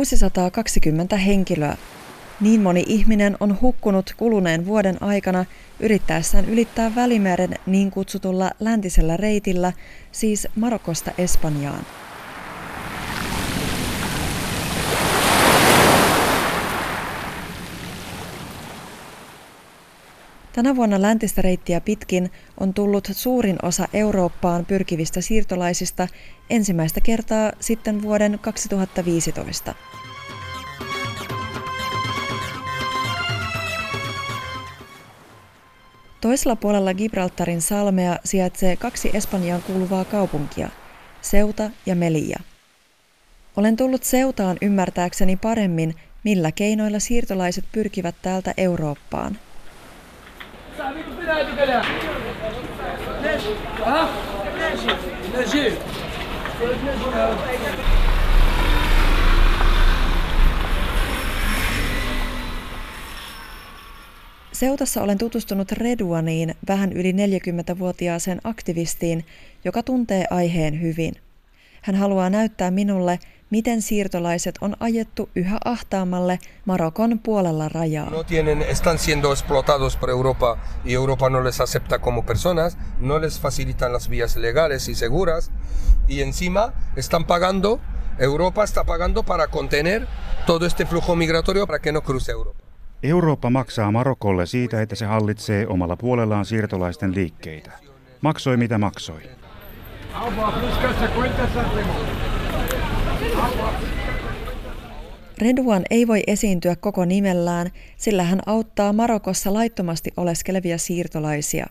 620 henkilöä. Niin moni ihminen on hukkunut kuluneen vuoden aikana yrittäessään ylittää Välimeren niin kutsutulla läntisellä reitillä, siis Marokosta Espanjaan. Tänä vuonna läntistä reittiä pitkin on tullut suurin osa Eurooppaan pyrkivistä siirtolaisista ensimmäistä kertaa sitten vuoden 2015. Toisella puolella Gibraltarin salmea sijaitsee kaksi Espanjaan kuuluvaa kaupunkia, Seuta ja Melia. Olen tullut Seutaan ymmärtääkseni paremmin, millä keinoilla siirtolaiset pyrkivät täältä Eurooppaan – Seutassa olen tutustunut Reduaniin, vähän yli 40-vuotiaaseen aktivistiin, joka tuntee aiheen hyvin. Hän haluaa näyttää minulle, miten siirtolaiset on ajettu yhä ahtaamalle Marokon puolella rajaa. No tienen, están siendo explotados por Europa y Europa no les acepta como personas, no les facilitan las vías legales y seguras y encima están pagando, Europa está pagando para contener todo este flujo migratorio para que no cruce Europa. Eurooppa maksaa Marokolle siitä, että se hallitsee omalla puolellaan siirtolaisten liikkeitä. Maksoi mitä maksoi. Redouan ei voi esiintyä koko nimellään, sillä hän auttaa Marokossa laittomasti oleskelevia siirtolaisia.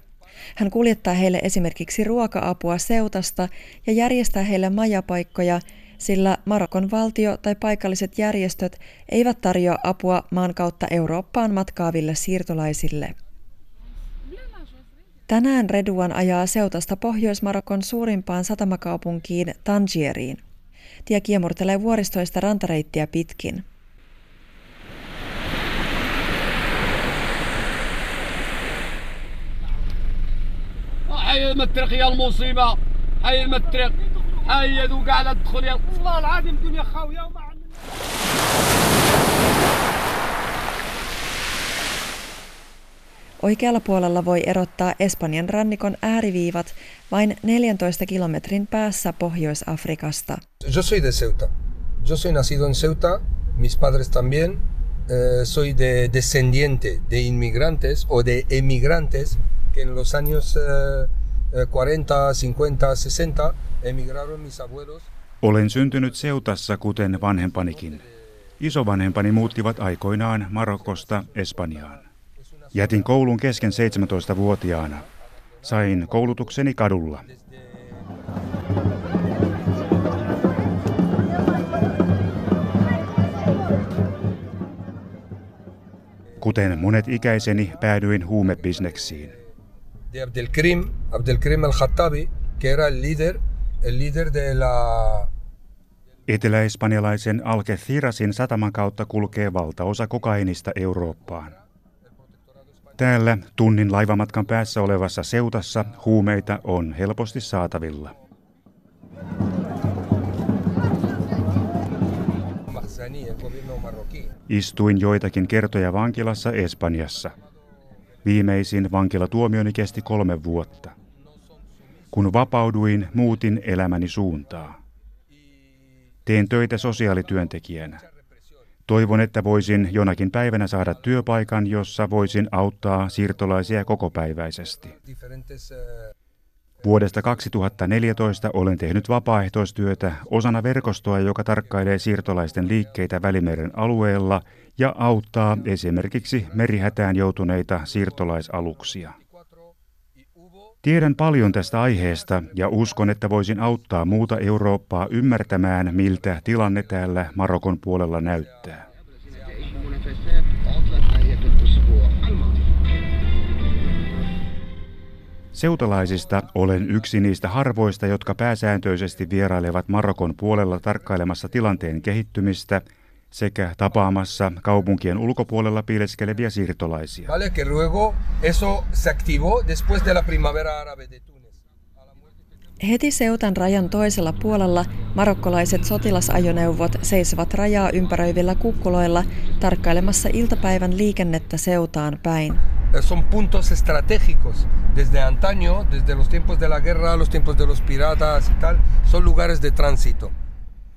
Hän kuljettaa heille esimerkiksi ruoka-apua seutasta ja järjestää heille majapaikkoja, sillä Marokon valtio tai paikalliset järjestöt eivät tarjoa apua maan kautta Eurooppaan matkaaville siirtolaisille. Tänään Reduan ajaa seutasta Pohjois-Marokon suurimpaan satamakaupunkiin Tangieriin. Tie kiemurtelee vuoristoista rantareittiä pitkin. Oikealla puolella voi erottaa Espanjan rannikon ääriviivat vain 14 kilometrin päässä Pohjois-Afrikasta. Yo soy de Ceuta. Yo soy nacido en Ceuta, mis padres también. Eh, soy de descendiente de inmigrantes o de emigrantes que en los años eh, 40, 50, 60 emigraron mis abuelos. Olen syntynyt Seutassa kuten vanhempanikin. Isovanhempani muuttivat aikoinaan Marokosta Espanjaan. Jätin koulun kesken 17-vuotiaana. Sain koulutukseni kadulla. Kuten monet ikäiseni, päädyin huumebisneksiin. De Abdelkrim, Abdelkrim al-Khattabi, que era el líder, el líder de la Etelä-espanjalaisen Algeciirasin sataman kautta kulkee valtaosa kokainista Eurooppaan. Täällä tunnin laivamatkan päässä olevassa seutassa huumeita on helposti saatavilla. Istuin joitakin kertoja vankilassa Espanjassa. Viimeisin vankilatuomioni kesti kolme vuotta. Kun vapauduin, muutin elämäni suuntaa. Teen töitä sosiaalityöntekijänä. Toivon, että voisin jonakin päivänä saada työpaikan, jossa voisin auttaa siirtolaisia kokopäiväisesti. Vuodesta 2014 olen tehnyt vapaaehtoistyötä osana verkostoa, joka tarkkailee siirtolaisten liikkeitä Välimeren alueella ja auttaa esimerkiksi merihätään joutuneita siirtolaisaluksia. Tiedän paljon tästä aiheesta ja uskon, että voisin auttaa muuta Eurooppaa ymmärtämään, miltä tilanne täällä Marokon puolella näyttää. Seutalaisista olen yksi niistä harvoista, jotka pääsääntöisesti vierailevat Marokon puolella tarkkailemassa tilanteen kehittymistä – sekä tapaamassa kaupunkien ulkopuolella piileskeleviä siirtolaisia. Vale, que luego eso se activó después de la primavera árabe de Túnez. Heti Seutan rajan toisella puolella marokkolaiset sotilasajoneuvot seisovat rajaa ympäröivillä kukkuloilla tarkkailemassa iltapäivän liikennettä Seutaan päin. Son puntos estratégicos desde antaño, desde los tiempos de la guerra, los tiempos de los piratas y tal, son lugares de tránsito.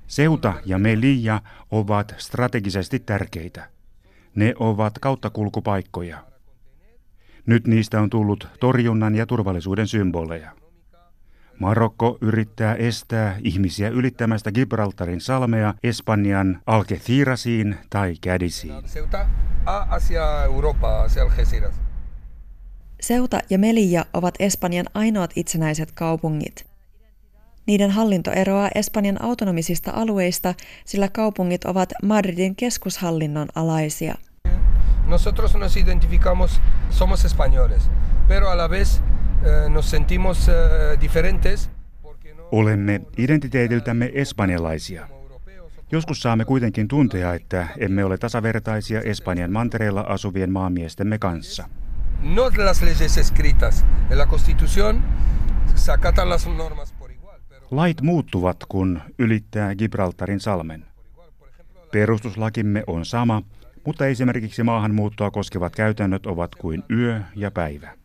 Seuta ja Melilla ovat strategisesti tärkeitä. Ne ovat kauttakulkupaikkoja. Nyt niistä on tullut torjunnan ja turvallisuuden symboleja. Marokko yrittää estää ihmisiä ylittämästä Gibraltarin salmea Espanjan Algeciirasiin tai Cadisiin. Ceuta a hacia Europa, hacia Algeciras. Ceuta ja Melilla ovat Espanjan ainoat itsenäiset kaupungit. Niiden hallinto eroaa Espanjan autonomisista alueista, sillä kaupungit ovat Madridin keskushallinnon alaisia. Nosotros nos identificamos, somos españoles, pero a la vez eh, nos sentimos eh, diferentes. Olemme identiteetiltämme espanjalaisia. Joskus saamme kuitenkin tuntea, että emme ole tasavertaisia Espanjan mantereella asuvien maamiestemme kanssa. No las leyes escritas. En la Constitución se acatan las normas. Lait muuttuvat, kun ylittää Gibraltarin salmen. Perustuslakimme on sama, mutta esimerkiksi maahanmuuttoa koskevat käytännöt ovat kuin yö ja päivä.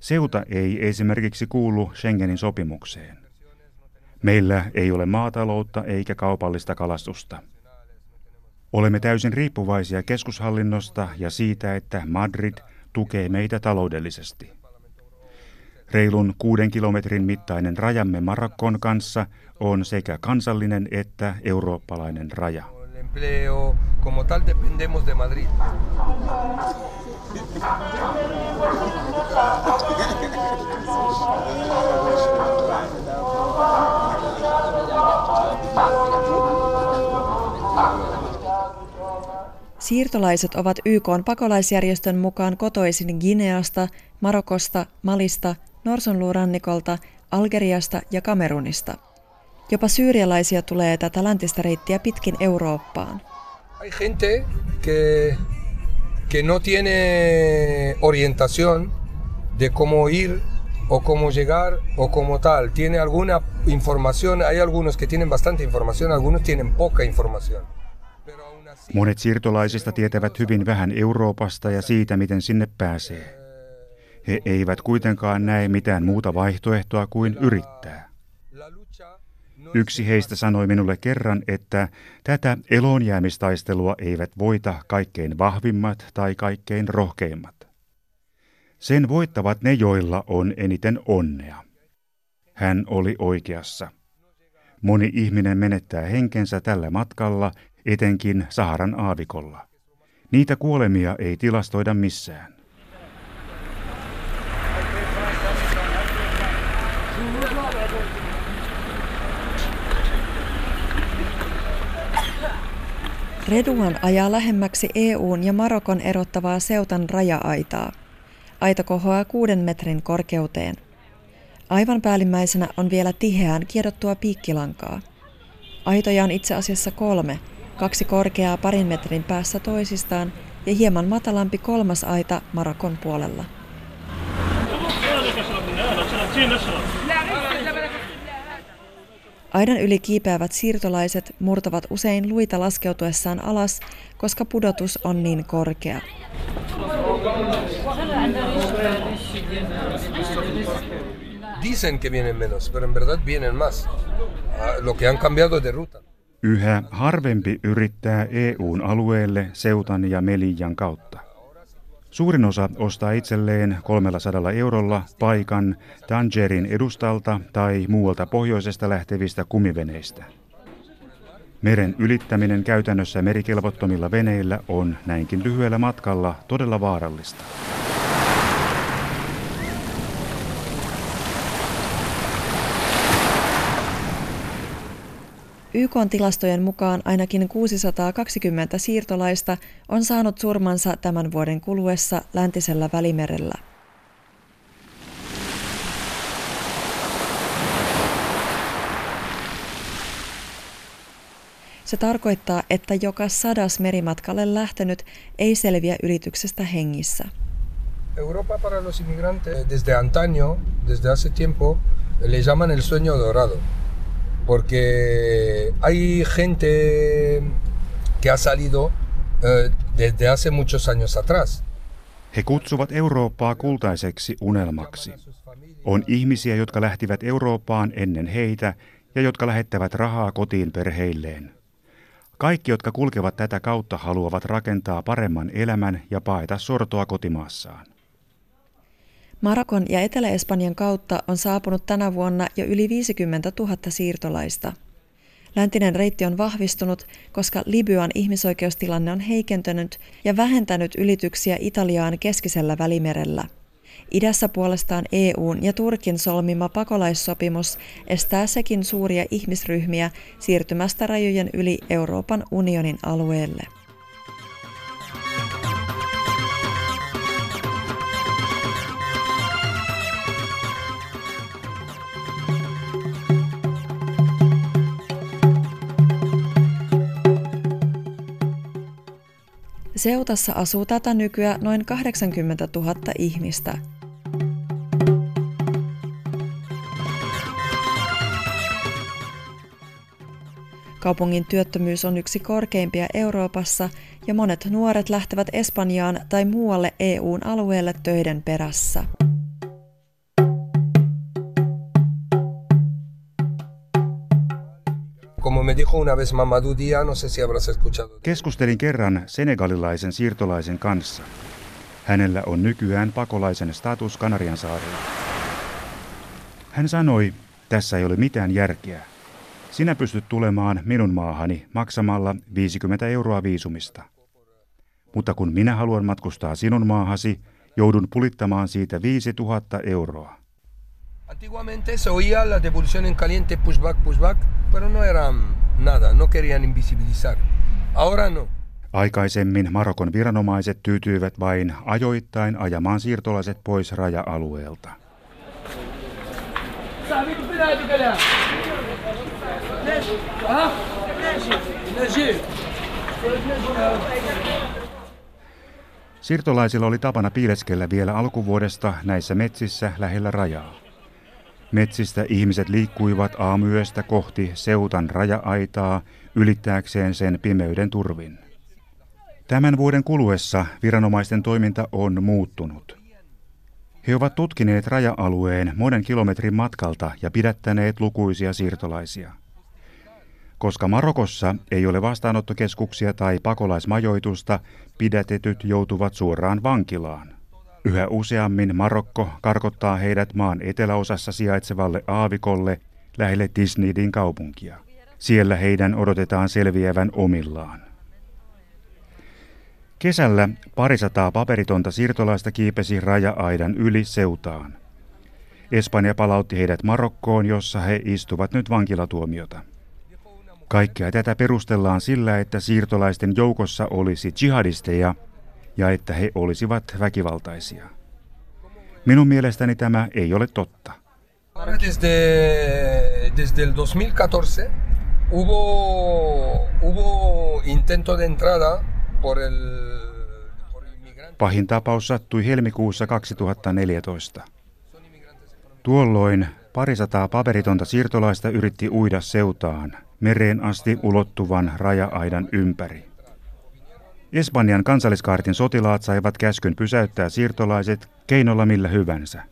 Seuta ei esimerkiksi kuulu Schengenin sopimukseen. Meillä ei ole maataloutta eikä kaupallista kalastusta. Olemme täysin riippuvaisia keskushallinnosta ja siitä, että Madrid tukee meitä taloudellisesti. Reilun kuuden kilometrin mittainen rajamme Marokkon kanssa on sekä kansallinen että eurooppalainen raja. Siirtolaiset ovat YK pakolaisjärjestön mukaan kotoisin Gineasta, Marokosta, Malista, Norsunluurannikolta, Algeriasta ja Kamerunista. Jopa syyrialaisia tulee tätä läntistä reittiä pitkin Eurooppaan. Hay gente que, que no tiene orientación de cómo ir o cómo llegar o como tal. Tiene alguna información, hay algunos que tienen bastante información, algunos tienen poca información. Monet siirtolaisista tietävät hyvin vähän Euroopasta ja siitä, miten sinne pääsee. He eivät kuitenkaan näe mitään muuta vaihtoehtoa kuin yrittää. Yksi heistä sanoi minulle kerran, että tätä eloonjäämistaistelua eivät voita kaikkein vahvimmat tai kaikkein rohkeimmat. Sen voittavat ne, joilla on eniten onnea. Hän oli oikeassa. Moni ihminen menettää henkensä tällä matkalla, etenkin Saharan aavikolla. Niitä kuolemia ei tilastoida missään. Reduan ajaa lähemmäksi EUn ja Marokon erottavaa Seutan raja-aitaa. Aita kohoaa kuuden metrin korkeuteen. Aivan päällimmäisenä on vielä tiheään kiedottua piikkilankaa. Aitoja on itse asiassa kolme, kaksi korkeaa parin metrin päässä toisistaan ja hieman matalampi kolmas aita Marokon puolella. Aidan yli kiipeävät siirtolaiset murtavat usein luita laskeutuessaan alas, koska pudotus on niin korkea. dicen que vienen menos, pero en verdad vienen más. Lo que han cambiado de ruta. Yhä harvempi yrittää EUn alueelle Seutan ja Melillan kautta. Suurin osa ostaa itselleen 300 eurolla paikan Tangerin edustalta tai muualta pohjoisesta lähtevistä kumiveneistä. Meren ylittäminen käytännössä merikelvottomilla veneillä on näinkin lyhyellä matkalla todella vaarallista. YK tilastojen mukaan ainakin 620 siirtolaista on saanut surmansa tämän vuoden kuluessa läntisellä välimerellä. Se tarkoittaa, että joka sadas merimatkalle lähtenyt ei selviä ylityksestä hengissä. Europa para los inmigrantes, desde antaño, desde hace tiempo, Le llaman el sueño dorado, porque hay gente que ha salido eh, desde hace muchos años atrás. He kutsuvat Eurooppaa kultaiseksi unelmaksi. On ihmisiä, jotka lähtivät Eurooppaan ennen heitä ja jotka lähettävät rahaa kotiin perheilleen. Kaikki, jotka kulkevat tätä kautta, haluavat rakentaa paremman elämän ja paeta sortoa kotimaassaan. Marokon ja Etelä-Espanjan kautta on saapunut tänä vuonna jo yli 50 000 siirtolaista. Läntinen reitti on vahvistunut, koska Libyan ihmisoikeustilanne on heikentynyt ja vähentänyt ylityksiä Italiaan keskisellä välimerellä. Idässä puolestaan EUn ja Turkin solmima pakolaissopimus estää sekin suuria ihmisryhmiä siirtymästä rajojen yli Euroopan unionin alueelle. Seutassa asuu tätä nykyä noin 80 000 ihmistä. Kaupungin työttömyys on yksi korkeimpia Euroopassa ja monet nuoret lähtevät Espanjaan tai muualle EUn alueelle töiden perässä. Como me dijo una vez Mamadou Dia, no sé si habrás escuchado. Keskustelin kerran senegalilaisen siirtolaisen kanssa. Hänellä on nykyään pakolaisen status Kanarian saarella. Hän sanoi, tässä ei ole mitään järkeä. Sinä pystyt tulemaan minun maahani maksamalla 50 euroa viisumista. Mutta kun minä haluan matkustaa sinun maahasi, joudun pulittamaan siitä 5000 euroa. Antiguamente se oía la devolución en caliente, pushback, pushback, pero no era nada, no querían invisibilizar. Ahora no. Aikaisemmin Marokon viranomaiset tyytyivät vain ajoittain ajamaan siirtolaiset pois raja-alueelta. Siirtolaisilla oli tapana piileskellä vielä alkuvuodesta näissä metsissä lähellä rajaa. Metsistä ihmiset liikkuivat aamuyöstä kohti seutan raja-aitaa ylittääkseen sen pimeyden turvin. Tämän vuoden kuluessa viranomaisten toiminta on muuttunut. He ovat tutkineet raja-alueen monen kilometrin matkalta ja pidättäneet lukuisia siirtolaisia. Koska Marokossa ei ole vastaanottokeskuksia tai pakolaismajoitusta, pidätetyt joutuvat suoraan vankilaan. Yhä useammin Marokko karkottaa heidät maan eteläosassa sijaitsevalle aavikolle lähelle Tisnidin kaupunkia. Siellä heidän odotetaan selviävän omillaan. Kesällä parisataa paperitonta siirtolaista kiipesi raja-aidan yli seutaan. Espanja palautti heidät Marokkoon, jossa he istuvat nyt vankilatuomiota. Kaikkea tätä perustellaan sillä, että siirtolaisten joukossa olisi jihadisteja ja että he olisivat väkivaltaisia. Minun mielestäni tämä ei ole totta. Desde, desde el 2014 hubo, hubo intento de entrada por el, por Pahin tapaus sattui helmikuussa 2014. Tuolloin parisataa paperitonta siirtolaista yritti uida seutaan, mereen asti ulottuvan raja-aidan ympäri. Espanjan kansalliskaartin sotilaat saivat käskyn pysäyttää siirtolaiset keinolla millä hyvänsä.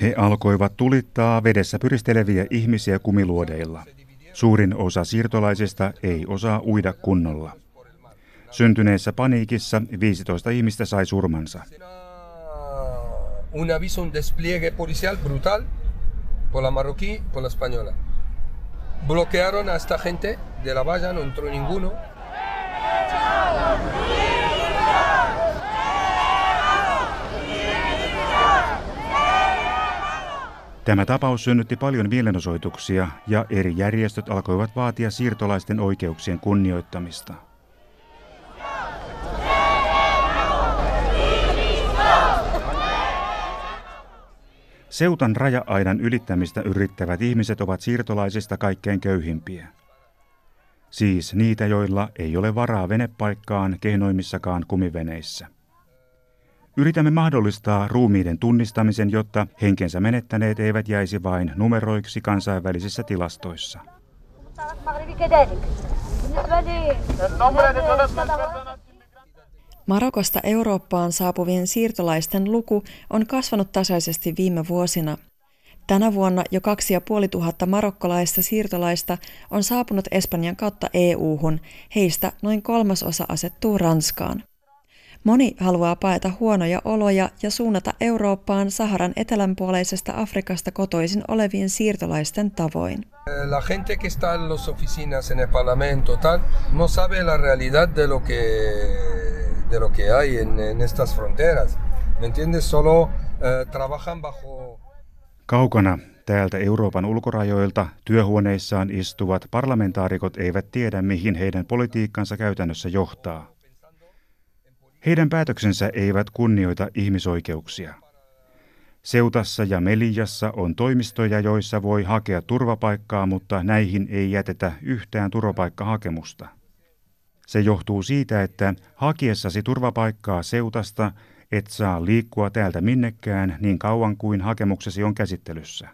He alkoivat tulittaa vedessä pyristeleviä ihmisiä kumiluodeilla. Suurin osa siirtolaisista ei osaa uida kunnolla. Syntyneessä paniikissa 15 ihmistä sai surmansa. Un aviso, despliegue policial brutal por la marroquí, por la española. Bloquearon a esta gente de la valla, no entró ninguno. Tämä tapaus synnytti paljon mielenosoituksia ja eri järjestöt alkoivat vaatia siirtolaisten oikeuksien kunnioittamista. Seutan raja-aidan ylittämistä yrittävät ihmiset ovat siirtolaisista kaikkein köyhimpiä. Siis niitä, joilla ei ole varaa venepaikkaan kehnoimmissakaan kumiveneissä. Yritämme mahdollistaa ruumiiden tunnistamisen, jotta henkensä menettäneet eivät jäisi vain numeroiksi kansainvälisissä tilastoissa. Marokosta Eurooppaan saapuvien siirtolaisten luku on kasvanut tasaisesti viime vuosina. Tänä vuonna jo kaksi ja puoli tuhatta marokkolaista siirtolaista on saapunut Espanjan kautta EU-hun, heistä noin kolmasosa asettuu Ranskaan. Moni haluaa paeta huonoja oloja ja suunnata Eurooppaan Saharan etelänpuoleisesta Afrikasta kotoisin olevien siirtolaisten tavoin. La gente que está en las oficinas, en el parlamento, tal, no sabe la realidad de lo que, de lo que hay en, en estas fronteras. ¿Me entiendes? Solo eh, trabajan bajo... Kaukana täältä Euroopan ulkorajoilta työhuoneissaan istuvat parlamentaarikot eivät tiedä, mihin heidän politiikkansa käytännössä johtaa. Heidän päätöksensä eivät kunnioita ihmisoikeuksia. Seutassa ja Meliassa on toimistoja, joissa voi hakea turvapaikkaa, mutta näihin ei jätetä yhtään turvapaikkahakemusta. Se johtuu siitä, että hakiessasi turvapaikkaa Seutasta et saa liikkua täältä minnekään niin kauan kuin hakemuksesi on käsittelyssä.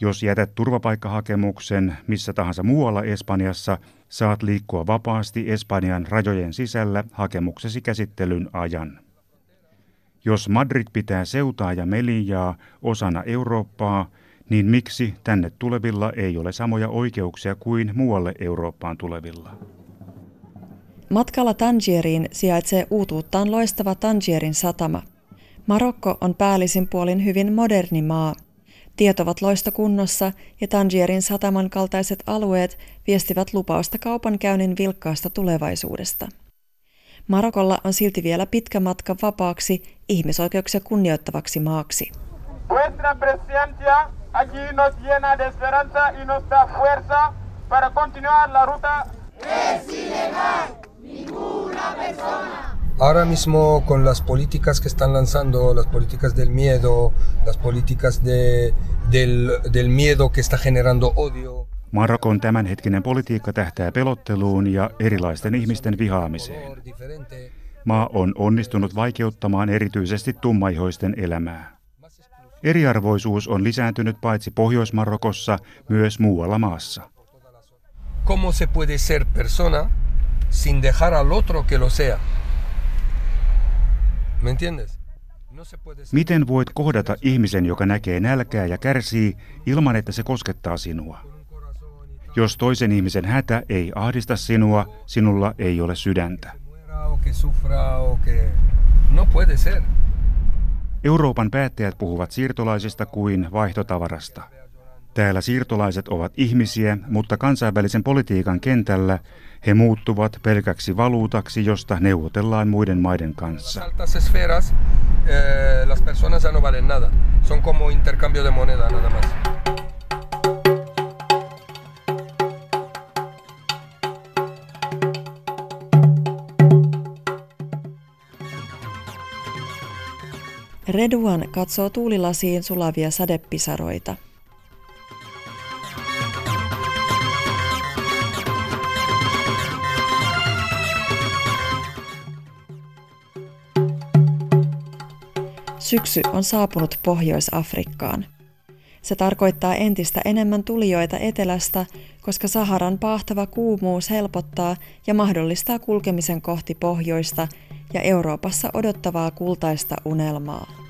Jos jätät turvapaikkahakemuksen missä tahansa muualla Espanjassa, saat liikkua vapaasti Espanjan rajojen sisällä hakemuksesi käsittelyn ajan. Jos Madrid pitää seutaa ja Meliaa osana Eurooppaa, niin miksi tänne tulevilla ei ole samoja oikeuksia kuin muualle Eurooppaan tulevilla? Matkalla Tangieriin sijaitsee uutuuttaan loistava Tangierin satama. Marokko on päällisin puolin hyvin moderni maa – Tiet ovat loistokunnossa ja Tangierin sataman kaltaiset alueet viestivät lupausta kaupankäynnin vilkkaasta tulevaisuudesta. Marokolla on silti vielä pitkä matka vapaaksi ihmisoikeuksia kunnioittavaksi maaksi. Vuestra presencia aquí nos llena de esperanza y nos da fuerza para continuar la ruta. Ninguna persona Ahora mismo con las políticas que están lanzando, las políticas del miedo, las políticas de, del, del miedo que está generando odio. Marokon tämänhetkinen politiikka tähtää pelotteluun ja erilaisten ihmisten vihaamiseen. Maa on onnistunut vaikeuttamaan erityisesti tummaihoisten elämää. Eriarvoisuus on lisääntynyt paitsi Pohjois-Marokossa, myös muualla maassa. ¿Cómo se puede ser persona sin dejar al otro que lo sea? Miten voit kohdata ihmisen, joka näkee nälkää ja kärsii, ilman että se koskettaa sinua? Jos toisen ihmisen hätä ei ahdista sinua, sinulla ei ole sydäntä. No Euroopan päättäjät puhuvat siirtolaisista kuin vaihtotavarasta. Täällä siirtolaiset ovat ihmisiä, mutta kansainvälisen politiikan kentällä he muuttuvat pelkäksi valuutaksi, josta neuvotellaan muiden maiden kanssa. Reduan katsoo tuulilasiin sulavia sadepisaroita. Syksy on saapunut Pohjois-Afrikkaan. Se tarkoittaa entistä enemmän tulijoita etelästä, koska Saharan pahtava kuumuus helpottaa ja mahdollistaa kulkemisen kohti pohjoista ja Euroopassa odottavaa kultaista unelmaa.